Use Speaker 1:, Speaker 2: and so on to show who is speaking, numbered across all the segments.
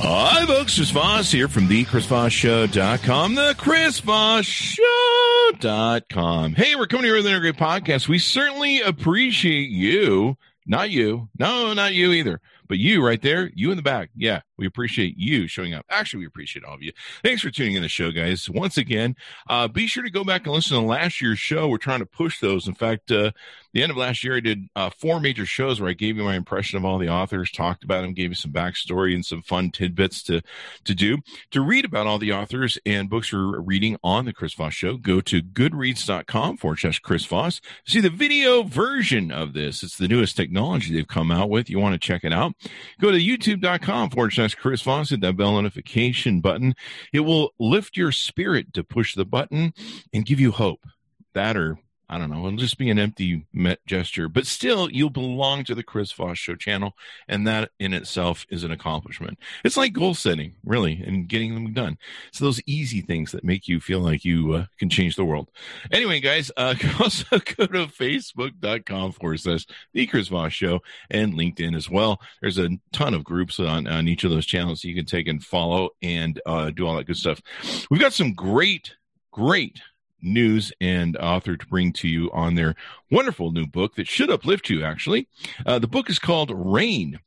Speaker 1: Hi, folks. Chris Voss here from the ChrisVossShow.com, the ChrisVossShow.com. Hey, we're coming here with another great podcast. We certainly appreciate you. Not you. No, not you either. But you right there, you in the back. Yeah, we appreciate you showing up. Actually, we appreciate all of you. Thanks for tuning in the show, guys. Once again, uh, be sure to go back and listen to last year's show. We're trying to push those. In fact, uh, the end of last year, I did uh, four major shows where I gave you my impression of all the authors, talked about them, gave you some backstory and some fun tidbits to to do. To read about all the authors and books you're reading on the Chris Voss Show, go to goodreads.com slash Chris Voss. See the video version of this. It's the newest technology they've come out with. You want to check it out. Go to youtube.com forward slash Chris Voss, hit that bell notification button. It will lift your spirit to push the button and give you hope. That or I don't know. It'll just be an empty gesture, but still, you'll belong to the Chris Voss Show channel, and that in itself is an accomplishment. It's like goal setting, really, and getting them done. It's those easy things that make you feel like you uh, can change the world. Anyway, guys, uh, also go to facebook.com forward slash the Chris Voss Show and LinkedIn as well. There's a ton of groups on, on each of those channels you can take and follow and uh, do all that good stuff. We've got some great, great news and author to bring to you on their wonderful new book that should uplift you, actually. Uh, the book is called Reign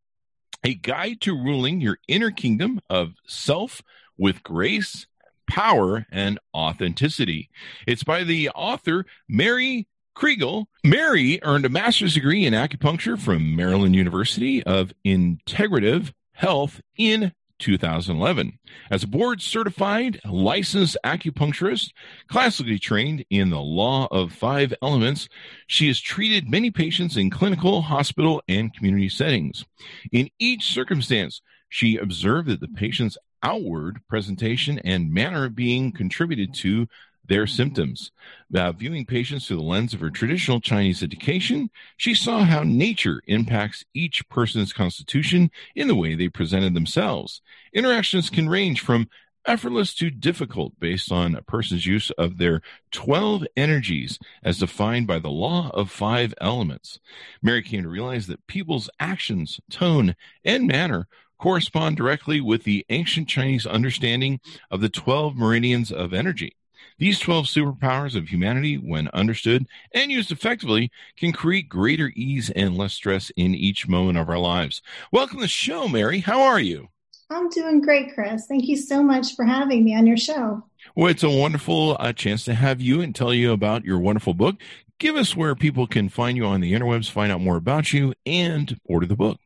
Speaker 1: A Guide to Ruling Your Inner Kingdom of Self with Grace, Power, and Authenticity. It's by the author, Mary Krygiel. Mary earned a master's degree in acupuncture from Maryland University of Integrative Health in 2011. As a board certified licensed acupuncturist, classically trained in the law of five elements, she has treated many patients in clinical, hospital, and community settings. In each circumstance, she observed that the patient's outward presentation and manner of being contributed to their symptoms. Uh, viewing patients through the lens of her traditional Chinese education, she saw how nature impacts each person's constitution in the way they presented themselves. Interactions can range from effortless to difficult based on a person's use of their 12 energies as defined by the law of five elements. Mary came to realize that people's actions, tone, and manner correspond directly with the ancient Chinese understanding of the 12 meridians of energy. These 12 superpowers of humanity, when understood and used effectively, can create greater ease and less stress in each moment of our lives. Welcome to the show, Mary. How are you?
Speaker 2: I'm doing great, Chris. Thank you so much for having me on your show.
Speaker 1: Well, it's a wonderful uh, chance to have you and tell you about your wonderful book. Give us where people can find you on the interwebs, find out more about you, and order the book.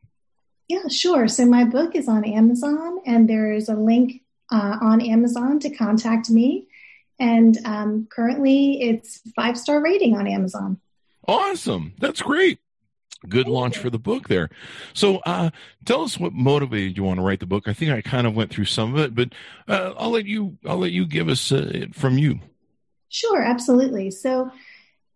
Speaker 2: Yeah, sure. So my book is on Amazon, and there is a link uh, on Amazon to contact me. And um, currently, it's five star rating on Amazon.
Speaker 1: Awesome. That's great. Good Thank launch you. for the book there. So, uh, tell us what motivated you want to write the book. I think I kind of went through some of it, but uh, I'll let you. I'll let you give us uh, from you.
Speaker 2: Sure, absolutely. So,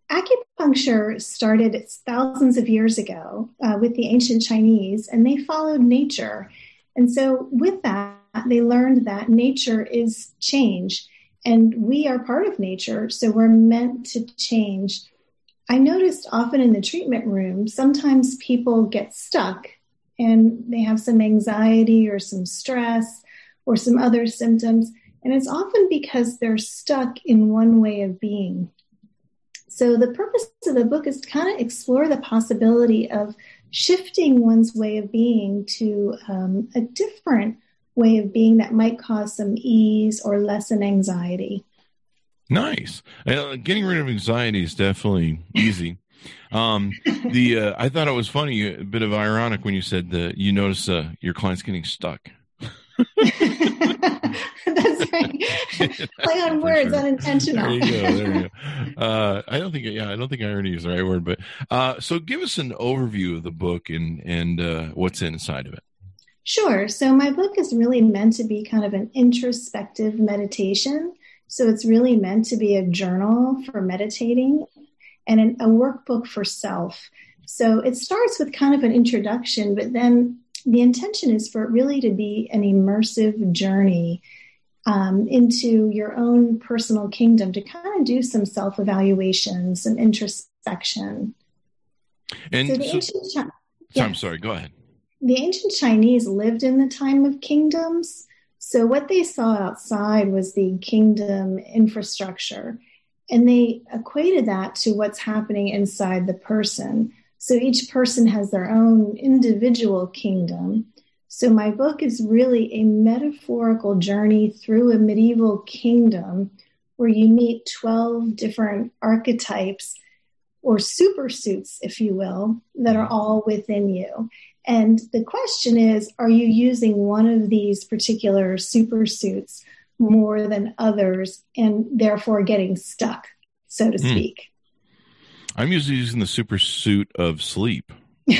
Speaker 2: acupuncture started thousands of years ago uh, with the ancient Chinese, and they followed nature. And so, with that, they learned that nature is change and we are part of nature, so we're meant to change. I noticed often in the treatment room, sometimes people get stuck and they have some anxiety or some stress or some other symptoms. And it's often because they're stuck in one way of being. So, the purpose of the book is to kind of explore the possibility of shifting one's way of being to um, a different way of being that might cause some ease or lessen anxiety.
Speaker 1: Nice. Uh, getting rid of anxiety is definitely easy. um, the uh, I thought it was funny, a bit of ironic when you said that you notice uh, your client's getting stuck.
Speaker 2: That's right. Play on words, sure. unintentional.
Speaker 1: There you go. There you go. Uh, I don't think, yeah, I don't think irony is the right word, but uh, so give us an overview of the book and and uh, what's inside of it.
Speaker 2: Sure. So my book is really meant to be kind of an introspective meditation. So it's really meant to be a journal for meditating and an, a workbook for self. So it starts with kind of an introduction, but then the intention is for it really to be an immersive journey um, into your own personal kingdom to kind of do some self evaluation, some introspection.
Speaker 1: And so so, yeah. I'm sorry, go ahead.
Speaker 2: The ancient Chinese lived in the time of kingdoms. So what they saw outside was the kingdom infrastructure. And they equated that to what's happening inside the person. So each person has their own individual kingdom. So my book is really a metaphorical journey through a medieval kingdom where you meet 12 different archetypes or super suits, if you will, that are all within you. And the question is are you using one of these particular super suits more than others and therefore getting stuck, so to hmm. speak? Mm.
Speaker 1: I'm usually using the super suit of sleep.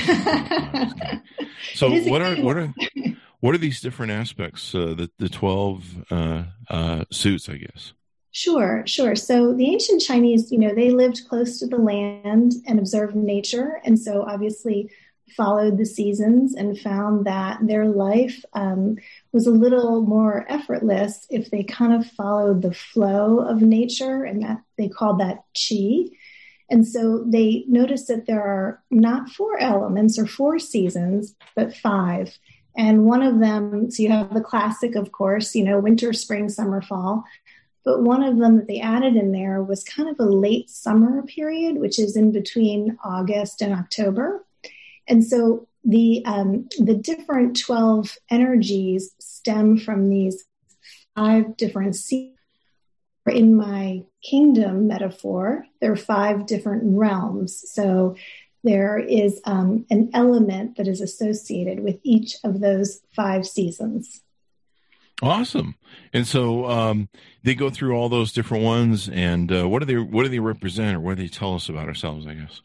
Speaker 1: so what are what are what are these different aspects? Uh, the the twelve uh, uh, suits, I guess.
Speaker 2: Sure, sure. So the ancient Chinese, you know, they lived close to the land and observed nature, and so obviously followed the seasons and found that their life um, was a little more effortless if they kind of followed the flow of nature, and that they called that qi. And so they noticed that there are not four elements or four seasons, but five. And one of them, so you have the classic, of course, you know, winter, spring, summer, fall. But one of them that they added in there was kind of a late summer period, which is in between August and October. And so the um, the different 12 energies stem from these five different seasons in my kingdom metaphor, there are five different realms. So there is um, an element that is associated with each of those five seasons.
Speaker 1: Awesome. And so um, they go through all those different ones, and uh, what do they what do they represent, or what do they tell us about ourselves? I guess.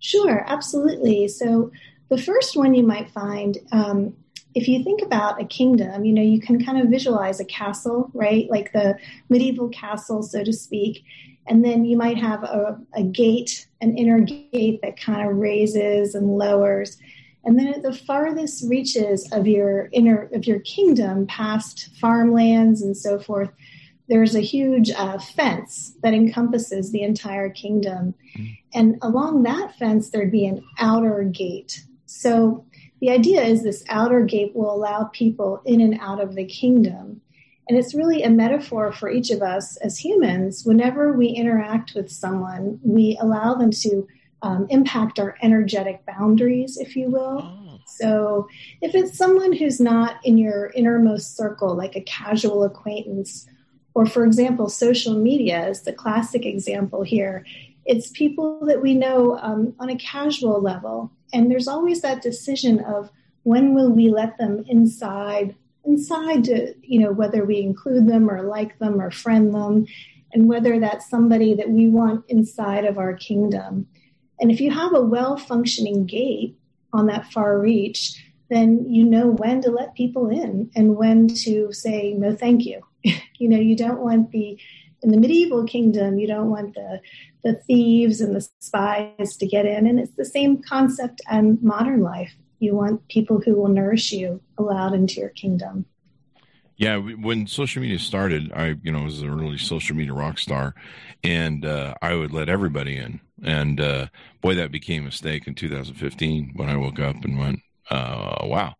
Speaker 2: Sure, absolutely. So the first one you might find um, if you think about a kingdom, you know, you can kind of visualize a castle, right? Like the medieval castle, so to speak. And then you might have a, a gate, an inner gate that kind of raises and lowers. And then at the farthest reaches of your inner of your kingdom, past farmlands and so forth, there's a huge uh, fence that encompasses the entire kingdom. And along that fence, there'd be an outer gate. So the idea is this outer gate will allow people in and out of the kingdom. And it's really a metaphor for each of us as humans. Whenever we interact with someone, we allow them to um, impact our energetic boundaries, if you will. Oh. So if it's someone who's not in your innermost circle, like a casual acquaintance, or for example, social media is the classic example here. It's people that we know um, on a casual level, and there's always that decision of when will we let them inside inside to you know whether we include them or like them or friend them and whether that's somebody that we want inside of our kingdom and if you have a well functioning gate on that far reach then you know when to let people in and when to say no thank you you know you don't want the in the medieval kingdom you don't want the the thieves and the spies to get in. And it's the same concept in modern life. You want people who will nourish you allowed into your kingdom.
Speaker 1: Yeah, when social media started, I you know was an early social media rock star, and uh, I would let everybody in. And uh, boy, that became a mistake in 2015 when I woke up and went, uh, "Wow."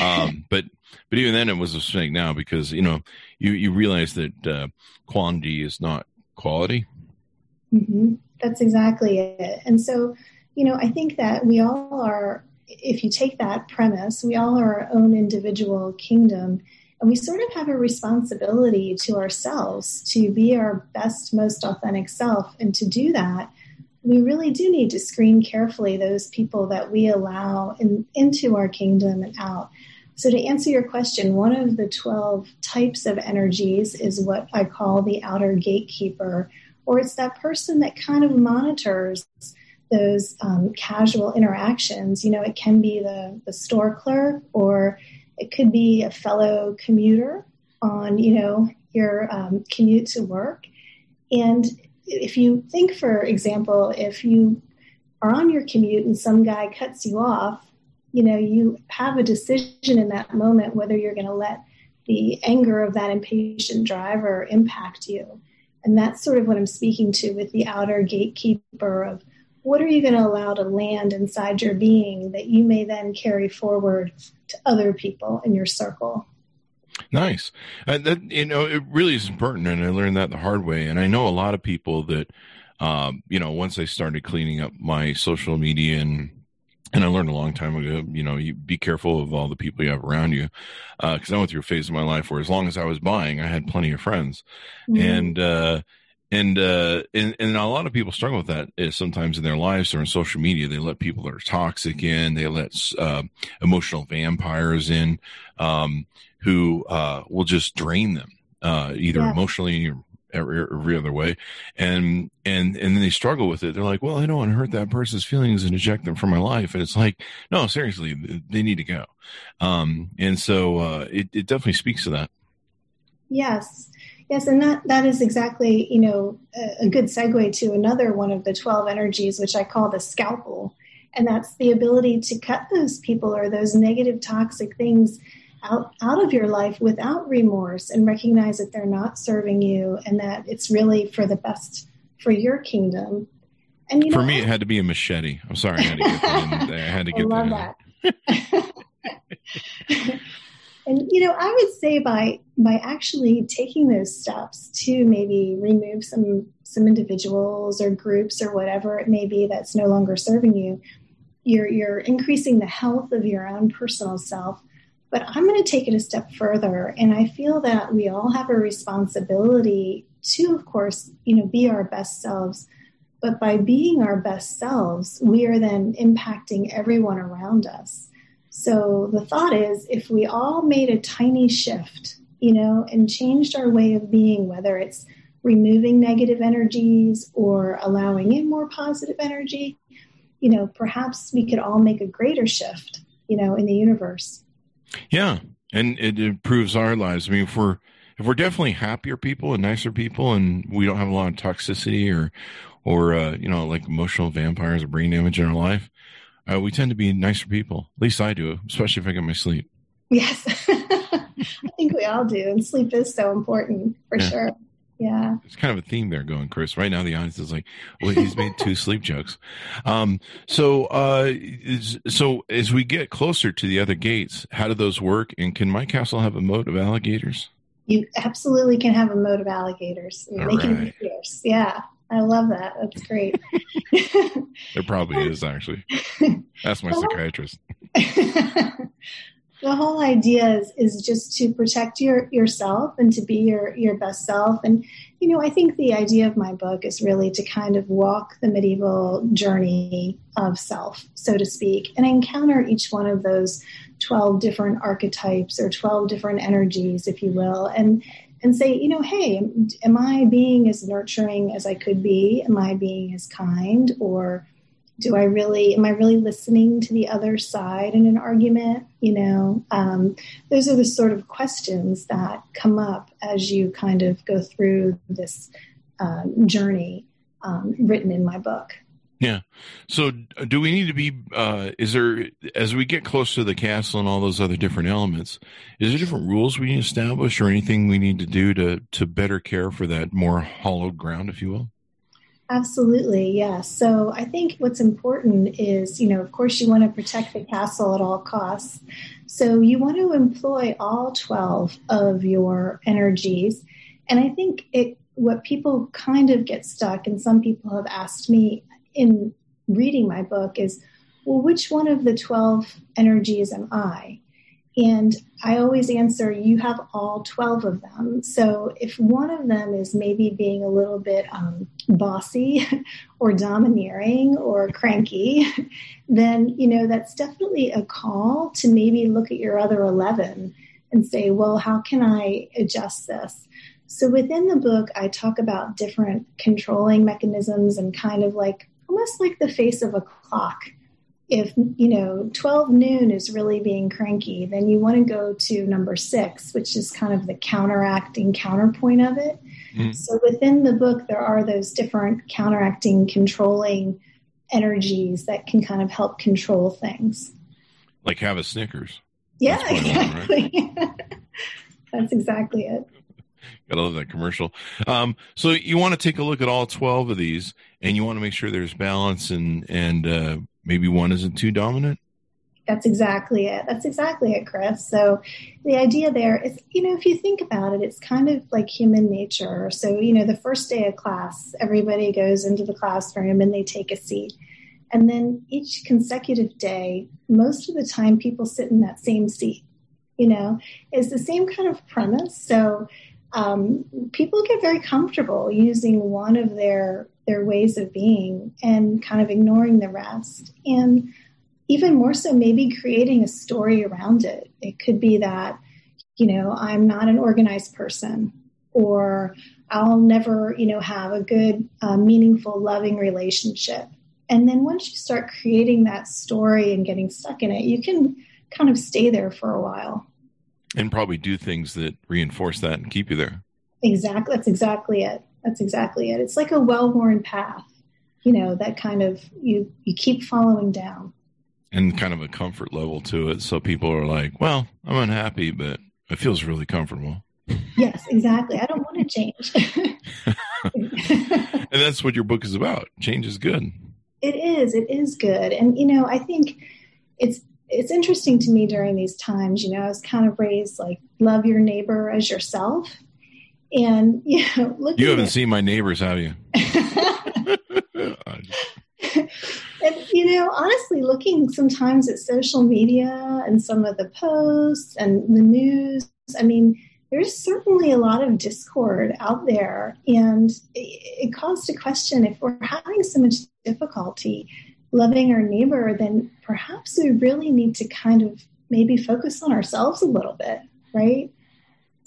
Speaker 1: Um, but but even then, it was a mistake now because you know you you realize that uh, quantity is not quality.
Speaker 2: Mm-hmm. That's exactly it. And so, you know, I think that we all are, if you take that premise, we all are our own individual kingdom. And we sort of have a responsibility to ourselves to be our best, most authentic self. And to do that, we really do need to screen carefully those people that we allow in, into our kingdom and out. So, to answer your question, one of the 12 types of energies is what I call the outer gatekeeper, or it's that person that kind of monitors those um, casual interactions. You know, it can be the, the store clerk or it could be a fellow commuter on, you know, your um, commute to work. And if you think, for example, if you are on your commute and some guy cuts you off, you know, you have a decision in that moment whether you're going to let the anger of that impatient driver impact you. And that's sort of what I'm speaking to with the outer gatekeeper of what are you going to allow to land inside your being that you may then carry forward to other people in your circle.
Speaker 1: Nice. Uh, that you know, it really is important, and I learned that the hard way. And I know a lot of people that, um, you know, once I started cleaning up my social media and and I learned a long time ago, you know, you be careful of all the people you have around you. Uh, cause I went through a phase of my life where as long as I was buying, I had plenty of friends mm-hmm. and, uh, and, uh, and, and a lot of people struggle with that is sometimes in their lives or in social media, they let people that are toxic in, they let, uh, emotional vampires in, um, who, uh, will just drain them, uh, either yeah. emotionally or every, every other way. And and and then they struggle with it. They're like well i don't want to hurt that person's feelings and eject them from my life. And it's like no seriously they need to go. Um and so uh it, it definitely speaks to that.
Speaker 2: Yes. Yes and that that is exactly you know a, a good segue to another one of the 12 energies which i call the scalpel. And that's the ability to cut those people or those negative toxic things out out of your life without remorse and recognize that they're not serving you and that it's really for the best for your kingdom.
Speaker 1: And you for me, it had to be a machete. I'm sorry, I had to get there. I had to get I love
Speaker 2: there. that. and you know, I would say by by actually taking those steps to maybe remove some some individuals or groups or whatever it may be that's no longer serving you, you're you're increasing the health of your own personal self but I'm going to take it a step further. And I feel that we all have a responsibility to, of course, you know, be our best selves. But by being our best selves, we are then impacting everyone around us. So the thought is if we all made a tiny shift, you know, and changed our way of being, whether it's removing negative energies or allowing in more positive energy, you know, perhaps we could all make a greater shift, you know, in the universe.
Speaker 1: Yeah, and it improves our lives. I mean, if we're if we're definitely happier people and nicer people, and we don't have a lot of toxicity or or uh, you know like emotional vampires or brain damage in our life, uh, we tend to be nicer people. At least I do, especially if I get my sleep.
Speaker 2: Yes, I think we all do, and sleep is so important for yeah. sure. Yeah.
Speaker 1: It's kind of a theme there going, Chris. Right now, the audience is like, well, he's made two sleep jokes. Um, so, uh, is, so as we get closer to the other gates, how do those work? And can my castle have a moat of alligators?
Speaker 2: You absolutely can have a moat of alligators. They right. can be fierce. Yeah. I love that. That's great.
Speaker 1: there probably is actually. That's my psychiatrist
Speaker 2: the whole idea is, is just to protect your yourself and to be your your best self. And you know i think the idea of my book is really to kind of walk the medieval journey of self so to speak and encounter each one of those 12 different archetypes or 12 different energies if you will and and say you know hey am i being as nurturing as i could be? Am i being as kind or do I really, am I really listening to the other side in an argument? You know, um, those are the sort of questions that come up as you kind of go through this um, journey um, written in my book.
Speaker 1: Yeah. So, do we need to be? Uh, is there as we get close to the castle and all those other different elements? Is there different rules we need to establish, or anything we need to do to to better care for that more hollowed ground, if you will?
Speaker 2: Absolutely, yes. So I think what's important is, you know, of course, you want to protect the castle at all costs. So you want to employ all 12 of your energies. And I think it, what people kind of get stuck, and some people have asked me in reading my book, is, well, which one of the 12 energies am I? And I always answer, you have all 12 of them. So if one of them is maybe being a little bit um, bossy or domineering or cranky, then, you know, that's definitely a call to maybe look at your other 11 and say, well, how can I adjust this? So within the book, I talk about different controlling mechanisms and kind of like almost like the face of a clock. If, you know, 12 noon is really being cranky, then you want to go to number six, which is kind of the counteracting counterpoint of it. Mm-hmm. So within the book, there are those different counteracting, controlling energies that can kind of help control things.
Speaker 1: Like have a Snickers.
Speaker 2: Yeah, exactly. right? That's exactly it.
Speaker 1: Gotta love that commercial. Um, so you want to take a look at all twelve of these, and you want to make sure there's balance, and and uh, maybe one isn't too dominant.
Speaker 2: That's exactly it. That's exactly it, Chris. So the idea there is, you know, if you think about it, it's kind of like human nature. So, you know, the first day of class, everybody goes into the classroom and they take a seat. And then each consecutive day, most of the time people sit in that same seat, you know, is the same kind of premise. So um, people get very comfortable using one of their their ways of being and kind of ignoring the rest. And even more so, maybe creating a story around it. It could be that, you know, I'm not an organized person, or I'll never, you know, have a good, uh, meaningful, loving relationship. And then once you start creating that story and getting stuck in it, you can kind of stay there for a while.
Speaker 1: And probably do things that reinforce that and keep you there.
Speaker 2: Exactly. That's exactly it. That's exactly it. It's like a well-worn path, you know, that kind of you you keep following down.
Speaker 1: And kind of a comfort level to it. So people are like, well, I'm unhappy, but it feels really comfortable.
Speaker 2: Yes, exactly. I don't want to change.
Speaker 1: and that's what your book is about. Change is good.
Speaker 2: It is. It is good. And you know, I think it's it's interesting to me during these times. You know, I was kind of raised like love your neighbor as yourself, and you know,
Speaker 1: look. You haven't at, seen my neighbors, have you?
Speaker 2: and you know, honestly, looking sometimes at social media and some of the posts and the news, I mean, there's certainly a lot of discord out there, and it, it calls to question if we're having so much difficulty loving our neighbor, then perhaps we really need to kind of maybe focus on ourselves a little bit, right?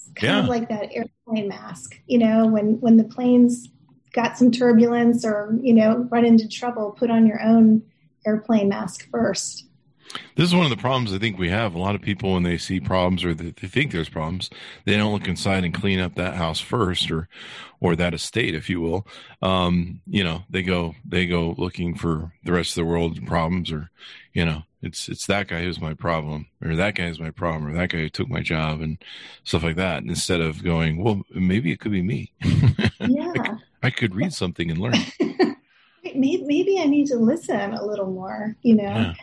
Speaker 2: It's kind yeah. of like that airplane mask, you know, when when the planes got some turbulence or you know run into trouble, put on your own airplane mask first.
Speaker 1: This is one of the problems I think we have. A lot of people, when they see problems or they, think there's problems, they don't look inside and clean up that house first, or or that estate, if you will. Um, you know, they go they go looking for the rest of the world's problems, or you know, it's it's that guy who's my problem, or that guy is my problem, or that guy who took my job, and stuff like that. Instead of going, well, maybe it could be me. Yeah. I, could, I could read something and learn.
Speaker 2: maybe, maybe I need to listen a little more. You know. Yeah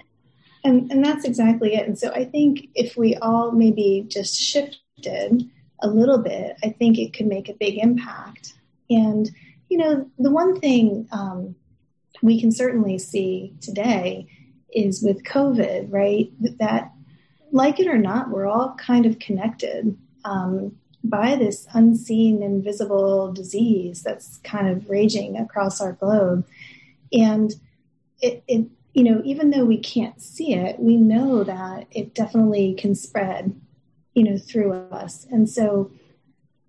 Speaker 2: and, and that's exactly it. And so I think if we all maybe just shifted a little bit, I think it could make a big impact. And, you know, the one thing um, we can certainly see today is with COVID, right? That, like it or not, we're all kind of connected um, by this unseen, invisible disease that's kind of raging across our globe. And it, it you know, even though we can't see it, we know that it definitely can spread, you know, through us. And so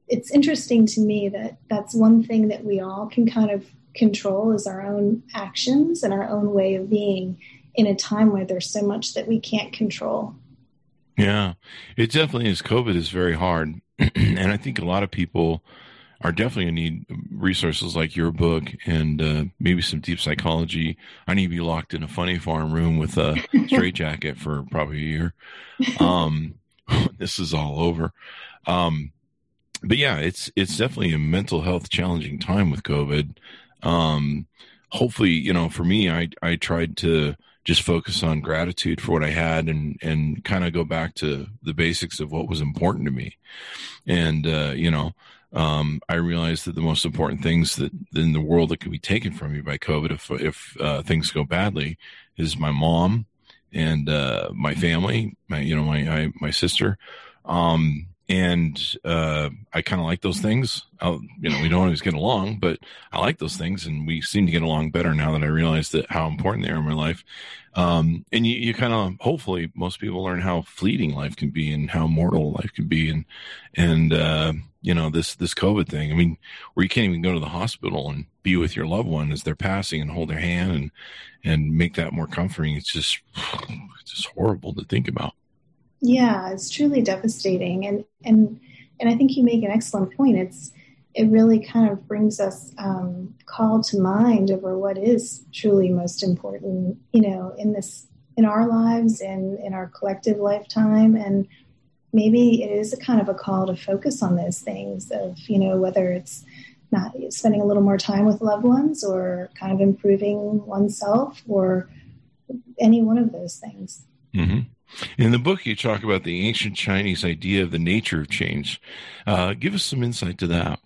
Speaker 2: it's interesting to me that that's one thing that we all can kind of control is our own actions and our own way of being in a time where there's so much that we can't control.
Speaker 1: Yeah, it definitely is. COVID is very hard. and I think a lot of people are definitely going to need resources like your book and uh, maybe some deep psychology. I need to be locked in a funny farm room with a straitjacket for probably a year. Um, this is all over. Um, but yeah, it's it's definitely a mental health challenging time with COVID. Um, hopefully, you know, for me, I I tried to just focus on gratitude for what I had and and kind of go back to the basics of what was important to me. And uh, you know, um, I realized that the most important things that in the world that could be taken from me by COVID, if if uh, things go badly, is my mom and uh, my family, my you know my I, my sister, um, and uh, I kind of like those things. I'll, you know, we don't always get along, but I like those things, and we seem to get along better now that I realize that how important they are in my life. Um, and you, you kind of, hopefully, most people learn how fleeting life can be and how mortal life can be, and and uh, you know this this COVID thing. I mean, where you can't even go to the hospital and be with your loved one as they're passing and hold their hand and and make that more comforting. It's just it's just horrible to think about.
Speaker 2: Yeah, it's truly devastating, and and and I think you make an excellent point. It's it really kind of brings us um, call to mind over what is truly most important, you know, in this in our lives and in our collective lifetime, and maybe it is a kind of a call to focus on those things of you know whether it's not spending a little more time with loved ones or kind of improving oneself or any one of those things.
Speaker 1: Mm-hmm. In the book, you talk about the ancient Chinese idea of the nature of change. Uh, give us some insight to that.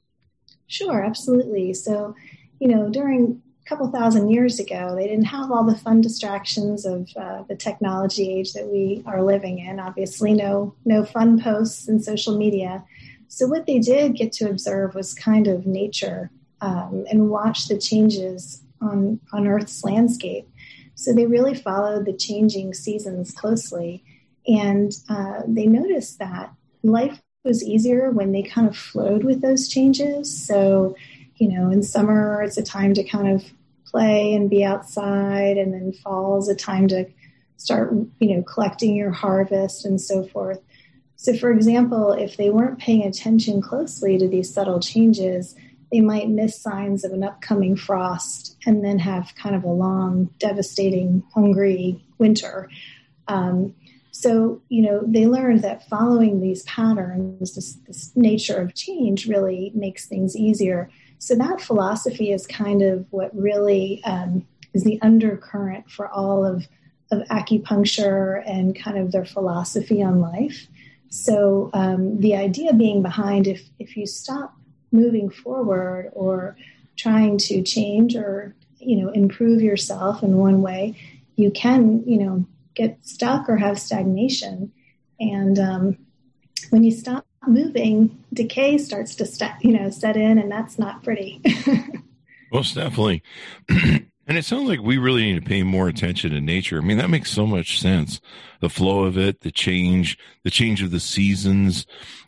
Speaker 2: Sure, absolutely. So, you know, during couple thousand years ago, they didn't have all the fun distractions of uh, the technology age that we are living in. Obviously, no no fun posts and social media. So, what they did get to observe was kind of nature um, and watch the changes on on Earth's landscape. So they really followed the changing seasons closely. And uh, they noticed that life was easier when they kind of flowed with those changes. So, you know, in summer, it's a time to kind of play and be outside, and then fall is a time to start, you know, collecting your harvest and so forth. So, for example, if they weren't paying attention closely to these subtle changes, they might miss signs of an upcoming frost and then have kind of a long, devastating, hungry winter. Um, so, you know, they learned that following these patterns, this, this, nature of change really makes things easier. So, that philosophy is kind of what really um, is the undercurrent for all of, of acupuncture and kind of their philosophy on life. So, um, the idea being behind if, if you stop moving forward or trying to change or you know improve yourself in one way you can you know get stuck or have stagnation and um, when you stop moving decay starts to st- you know set in and that's not pretty.
Speaker 1: Most definitely. And it sounds like we really need to pay more attention to nature. I mean that makes so much sense. The flow of it the change the change of the seasons.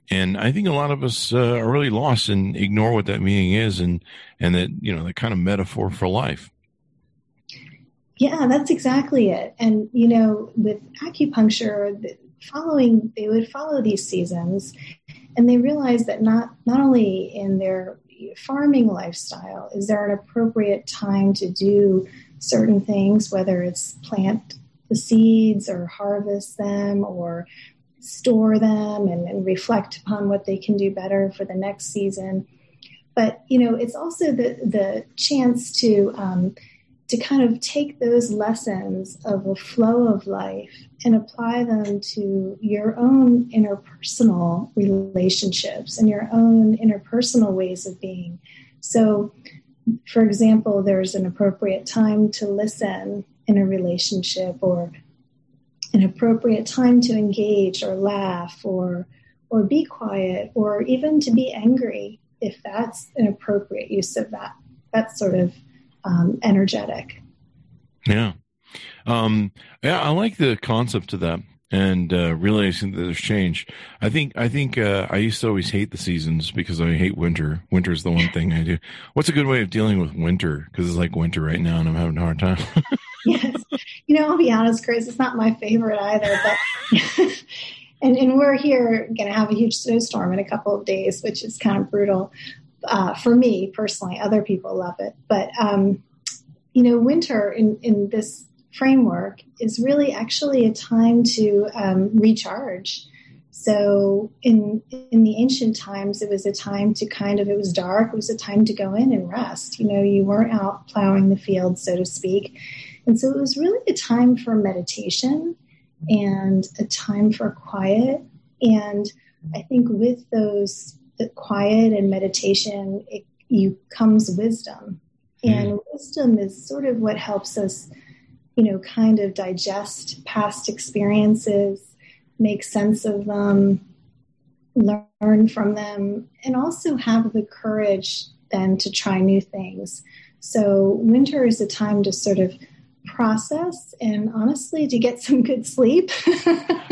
Speaker 1: And I think a lot of us uh, are really lost and ignore what that meaning is, and and that you know the kind of metaphor for life.
Speaker 2: Yeah, that's exactly it. And you know, with acupuncture, following they would follow these seasons, and they realize that not not only in their farming lifestyle is there an appropriate time to do certain things, whether it's plant the seeds or harvest them or store them and, and reflect upon what they can do better for the next season. But you know, it's also the the chance to um, to kind of take those lessons of a flow of life and apply them to your own interpersonal relationships and your own interpersonal ways of being. So, for example, there's an appropriate time to listen in a relationship or an appropriate time to engage or laugh or or be quiet or even to be angry if that's an appropriate use of that that sort of um, energetic
Speaker 1: yeah um, yeah i like the concept of that and uh, realizing that there's change. I think I think uh, I used to always hate the seasons because I hate winter. Winter is the one thing I do. What's a good way of dealing with winter? Because it's like winter right now, and I'm having a hard time.
Speaker 2: yes, you know, I'll be honest, Chris, it's not my favorite either. But and and we're here going to have a huge snowstorm in a couple of days, which is kind of brutal uh, for me personally. Other people love it, but um, you know, winter in in this framework is really actually a time to um, recharge. So in in the ancient times, it was a time to kind of it was dark. It was a time to go in and rest. You know, you weren't out plowing the field, so to speak and so it was really a time for meditation and a time for quiet. And I think with those quiet and meditation, it, you comes wisdom. Mm. And wisdom is sort of what helps us, you know, kind of digest past experiences, make sense of them, learn from them, and also have the courage then to try new things. So, winter is a time to sort of process and honestly to get some good sleep.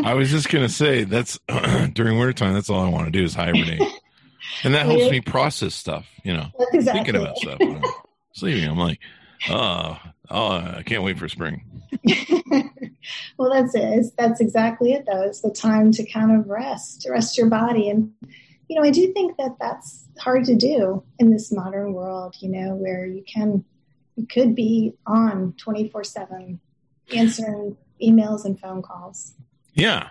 Speaker 1: I was just going to say that's during wintertime, that's all I want to do is hibernate. and that helps me process stuff, you know, exactly. thinking about stuff. sleeping, I'm like, oh, oh, I can't wait for spring.
Speaker 2: well, that's it. It's, that's exactly it, though. It's the time to kind of rest, rest your body. And, you know, I do think that that's hard to do in this modern world, you know, where you can, you could be on 24 7 answering emails and phone calls.
Speaker 1: Yeah.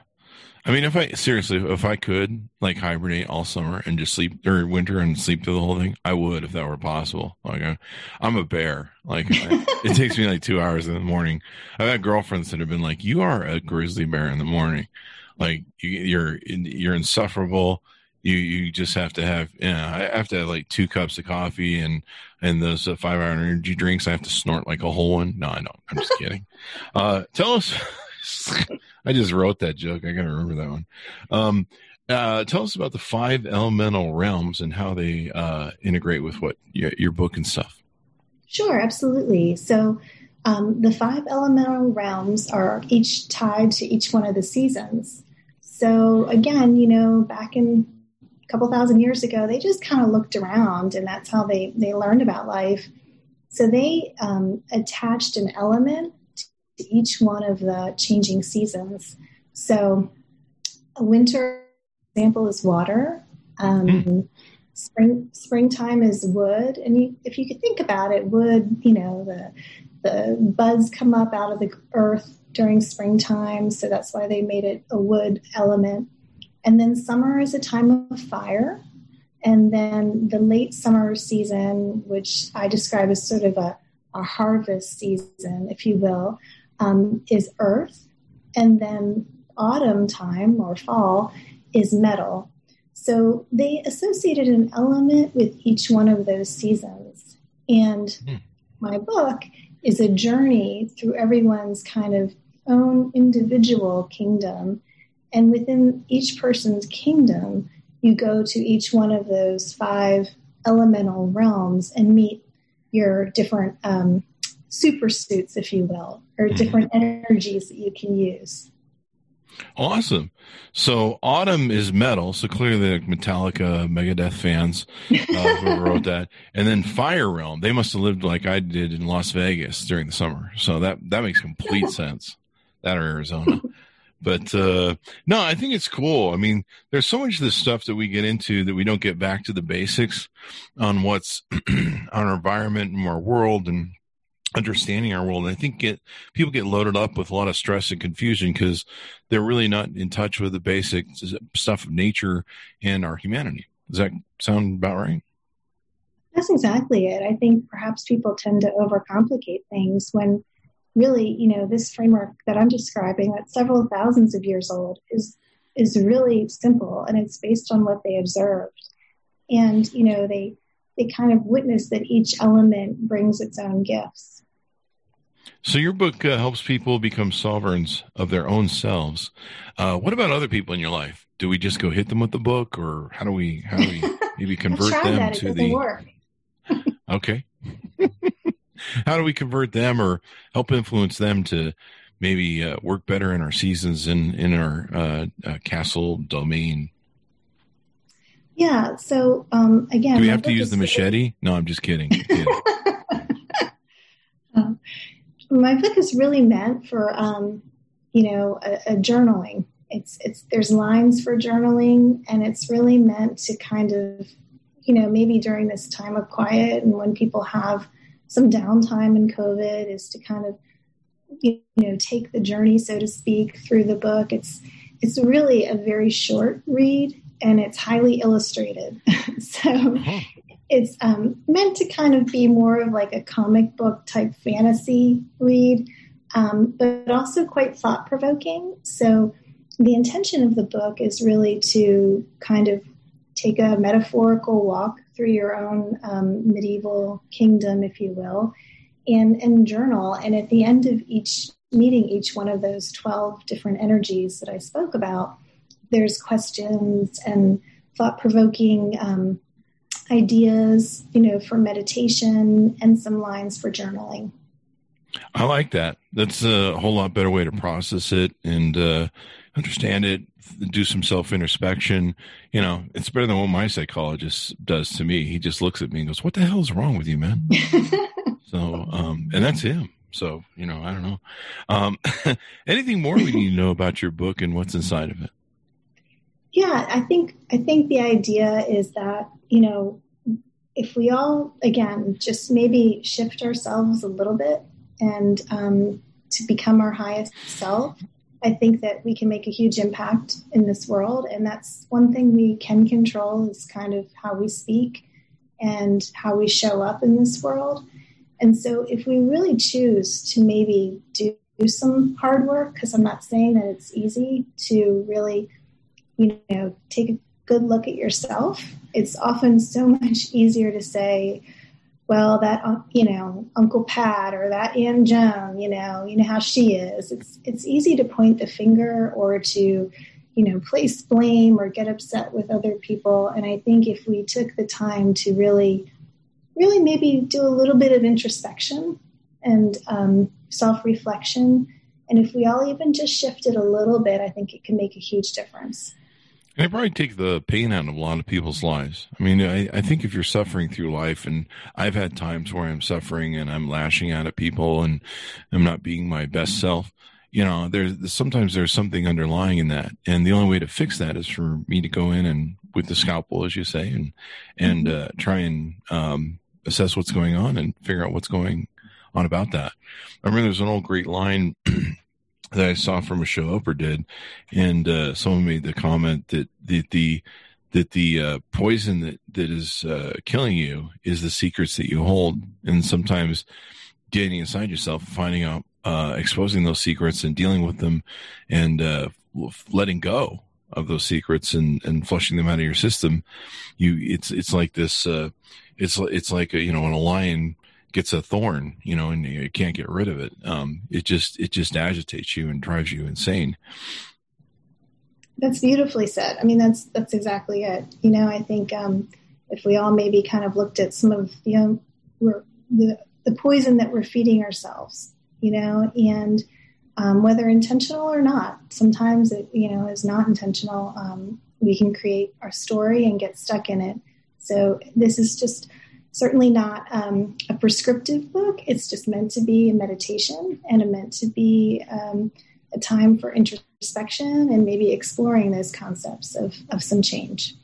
Speaker 1: I mean, if I seriously, if I could like hibernate all summer and just sleep or winter and sleep through the whole thing, I would if that were possible. Like, I, am a bear. Like, I, it takes me like two hours in the morning. I've had girlfriends that have been like, "You are a grizzly bear in the morning. Like, you, you're you're insufferable. You you just have to have. You know, I have to have like two cups of coffee and and those uh, five hour energy drinks. I have to snort like a whole one. No, I don't. I'm just kidding. Uh, tell us. I just wrote that joke. I got to remember that one. Um, uh, tell us about the five elemental realms and how they uh, integrate with what your, your, book and stuff.
Speaker 2: Sure, absolutely. So, um, the five elemental realms are each tied to each one of the seasons. So, again, you know, back in a couple thousand years ago, they just kind of looked around, and that's how they they learned about life. So they um, attached an element to each one of the changing seasons. So, a winter example is water. Um, mm. Spring springtime is wood, and you, if you could think about it, wood. You know the the buds come up out of the earth during springtime, so that's why they made it a wood element. And then summer is a time of fire, and then the late summer season, which I describe as sort of a, a harvest season, if you will, um, is earth, and then autumn time or fall is metal. So they associated an element with each one of those seasons. And hmm. my book is a journey through everyone's kind of own individual kingdom. And within each person's kingdom, you go to each one of those five elemental realms and meet your different um, super suits, if you will, or mm-hmm. different energies that you can use.
Speaker 1: Awesome. So autumn is metal. So clearly, the Metallica, Megadeth fans uh, who wrote that, and then Fire Realm. They must have lived like I did in Las Vegas during the summer. So that that makes complete sense. That or Arizona. But uh, no, I think it's cool. I mean, there's so much of this stuff that we get into that we don't get back to the basics on what's on our environment and our world and understanding our world. And I think get people get loaded up with a lot of stress and confusion because they're really not in touch with the basic stuff of nature and our humanity. Does that sound about right?
Speaker 2: That's exactly it. I think perhaps people tend to overcomplicate things when really, you know, this framework that I'm describing that's several thousands of years old is is really simple and it's based on what they observed. And, you know, they they kind of witness that each element brings its own gifts.
Speaker 1: So your book uh, helps people become sovereigns of their own selves. Uh, what about other people in your life? Do we just go hit them with the book, or how do we how do we maybe convert them to
Speaker 2: the?
Speaker 1: okay. how do we convert them or help influence them to maybe uh, work better in our seasons in in our uh, uh, castle domain?
Speaker 2: Yeah. So um, again,
Speaker 1: do we have to use the machete? No, I'm just kidding.
Speaker 2: Um, my book is really meant for um, you know a, a, journaling. It's it's there's lines for journaling and it's really meant to kind of you know maybe during this time of quiet and when people have some downtime in covid is to kind of you know take the journey so to speak through the book. It's it's really a very short read and it's highly illustrated. So uh-huh it's um, meant to kind of be more of like a comic book type fantasy read, um, but also quite thought provoking. So the intention of the book is really to kind of take a metaphorical walk through your own um, medieval kingdom, if you will, and, and journal. And at the end of each meeting, each one of those 12 different energies that I spoke about, there's questions and thought provoking um, ideas, you know, for meditation and some lines for journaling.
Speaker 1: I like that. That's a whole lot better way to process it and uh, understand it, do some self introspection. You know, it's better than what my psychologist does to me. He just looks at me and goes, What the hell is wrong with you, man? so, um, and that's him. So, you know, I don't know. Um, anything more we need to know about your book and what's inside of it?
Speaker 2: Yeah, I think I think the idea is that you know if we all again just maybe shift ourselves a little bit and um, to become our highest self, I think that we can make a huge impact in this world. And that's one thing we can control is kind of how we speak and how we show up in this world. And so if we really choose to maybe do some hard work, because I'm not saying that it's easy to really, you know, take a good look at yourself, it's often so much easier to say, well, that uh, you know Uncle Pat or that Aunt Joan, you know, you know how she is. It's it's easy to point the finger or to, you know, place blame or get upset with other people. And I think if we took the time to really, really maybe do a little bit of introspection and um, self reflection, and if we all even just shifted a little bit, I think it can make a huge difference.
Speaker 1: And it probably take the pain out of a lot of people's lives. I mean, I, I think if you're suffering through life, and I've had times where I'm suffering and I'm lashing out at people and I'm not being my best self, you know, there's sometimes there's something underlying in that. And the only way to fix that is for me to go in and with the scalpel, as you say, and, and, mm-hmm. uh, try and, um, assess what's going on and figure out what's going on about that. I remember there's an old great line that I saw from a show Oprah did, and uh, someone made the comment that the the that the uh, poison that that is uh, killing you is the secrets that you hold, and sometimes getting inside yourself, finding out, uh, exposing those secrets, and dealing with them, and uh, letting go of those secrets and and flushing them out of your system. You, it's it's like this. Uh, it's it's like a, you know when a lion gets a thorn, you know, and you can't get rid of it. Um, it just it just agitates you and drives you insane.
Speaker 2: That's beautifully said. I mean, that's that's exactly it. You know, I think um, if we all maybe kind of looked at some of the um, we're, the the poison that we're feeding ourselves, you know, and um, whether intentional or not, sometimes it you know is not intentional. Um, we can create our story and get stuck in it. So this is just certainly not um, a prescriptive book. It's just meant to be a meditation and a meant to be um, a time for introspection and maybe exploring those concepts of, of some change.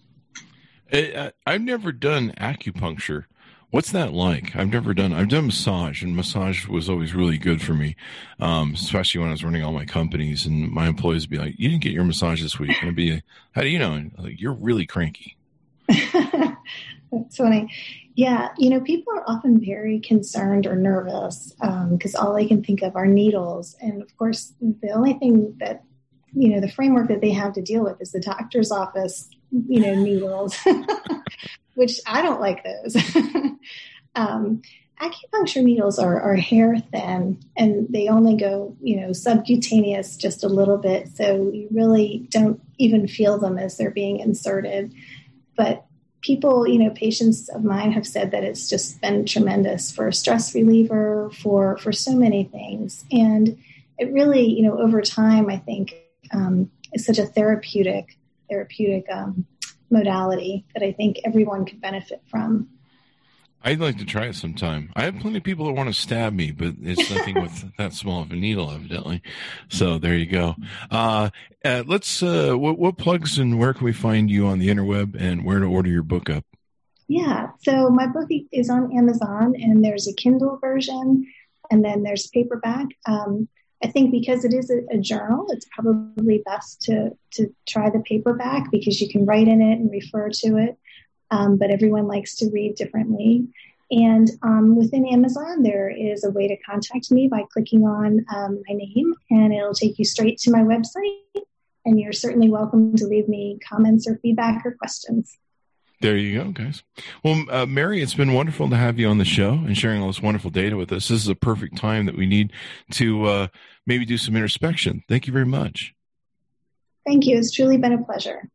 Speaker 1: I've never done acupuncture. What's that like? I've never done. I've done massage, and massage was always really good for me, um, especially when I was running all my companies. And my employees would be like, "You didn't get your massage this week," and I'd be, "How do you know?" like, "You're really cranky."
Speaker 2: That's funny. Yeah, you know, people are often very concerned or nervous because um, all they can think of are needles. And of course, the only thing that, you know, the framework that they have to deal with is the doctor's office, you know, needles, which I don't like those. um, acupuncture needles are, are hair thin and they only go, you know, subcutaneous just a little bit. So you really don't even feel them as they're being inserted. But people, you know, patients of mine have said that it's just been tremendous for stress reliever, for for so many things, and it really, you know, over time, I think um, is such a therapeutic therapeutic um, modality that I think everyone could benefit from.
Speaker 1: I'd like to try it sometime. I have plenty of people that want to stab me, but it's nothing with that small of a needle, evidently. So there you go. Uh, uh, let's. Uh, what, what, plugs and where can we find you on the interweb, and where to order your book up?
Speaker 2: Yeah, so my book is on Amazon, and there's a Kindle version, and then there's paperback. Um, I think because it is a, a, journal, it's probably best to to try the paperback because you can write in it and refer to it um, but everyone likes to read differently. And um, within Amazon, there is a way to contact me by clicking on um, my name, and it'll take you straight to my website. And you're certainly welcome to leave me comments or feedback or questions.
Speaker 1: There you go, guys. Well, uh, Mary, it's been wonderful to have you on the show and sharing all this wonderful data with us. This is a perfect time that we need to uh, maybe do some introspection. Thank you very much.
Speaker 2: Thank you. It's truly been a pleasure.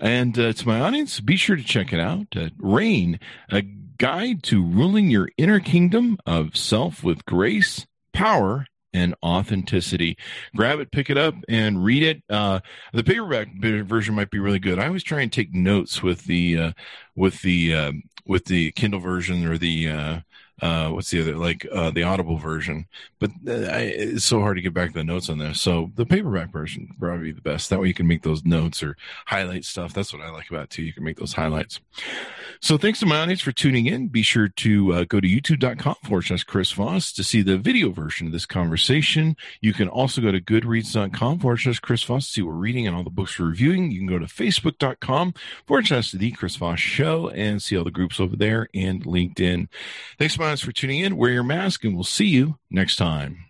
Speaker 1: And uh, to my audience, be sure to check it out. Uh, Reign, a guide to ruling your inner kingdom of self with grace, power, and authenticity. Grab it, pick it up, and read it. Uh, the paperback version might be really good. I always try and take notes with the uh, with the uh, with the Kindle version or the uh, what's the other like uh, the audible version. But uh, I, it's so hard to get back the notes on this so the paperback version probably the best. That way you can make those notes or highlight stuff. That's what i like about too. You can make those highlights. So thanks to my audience for tuning in. Be sure to uh, go to youtube.com forward slash chris voss to see the video version of this conversation. You can also go to goodreads.com forward slash chris voss to see what we're reading and all the books we're reviewing. You can go to facebook.com forward slash the chris voss show and see all the groups over there and linkedin. Thanks so much for tuning in. Wear your mask, and we'll see you next time.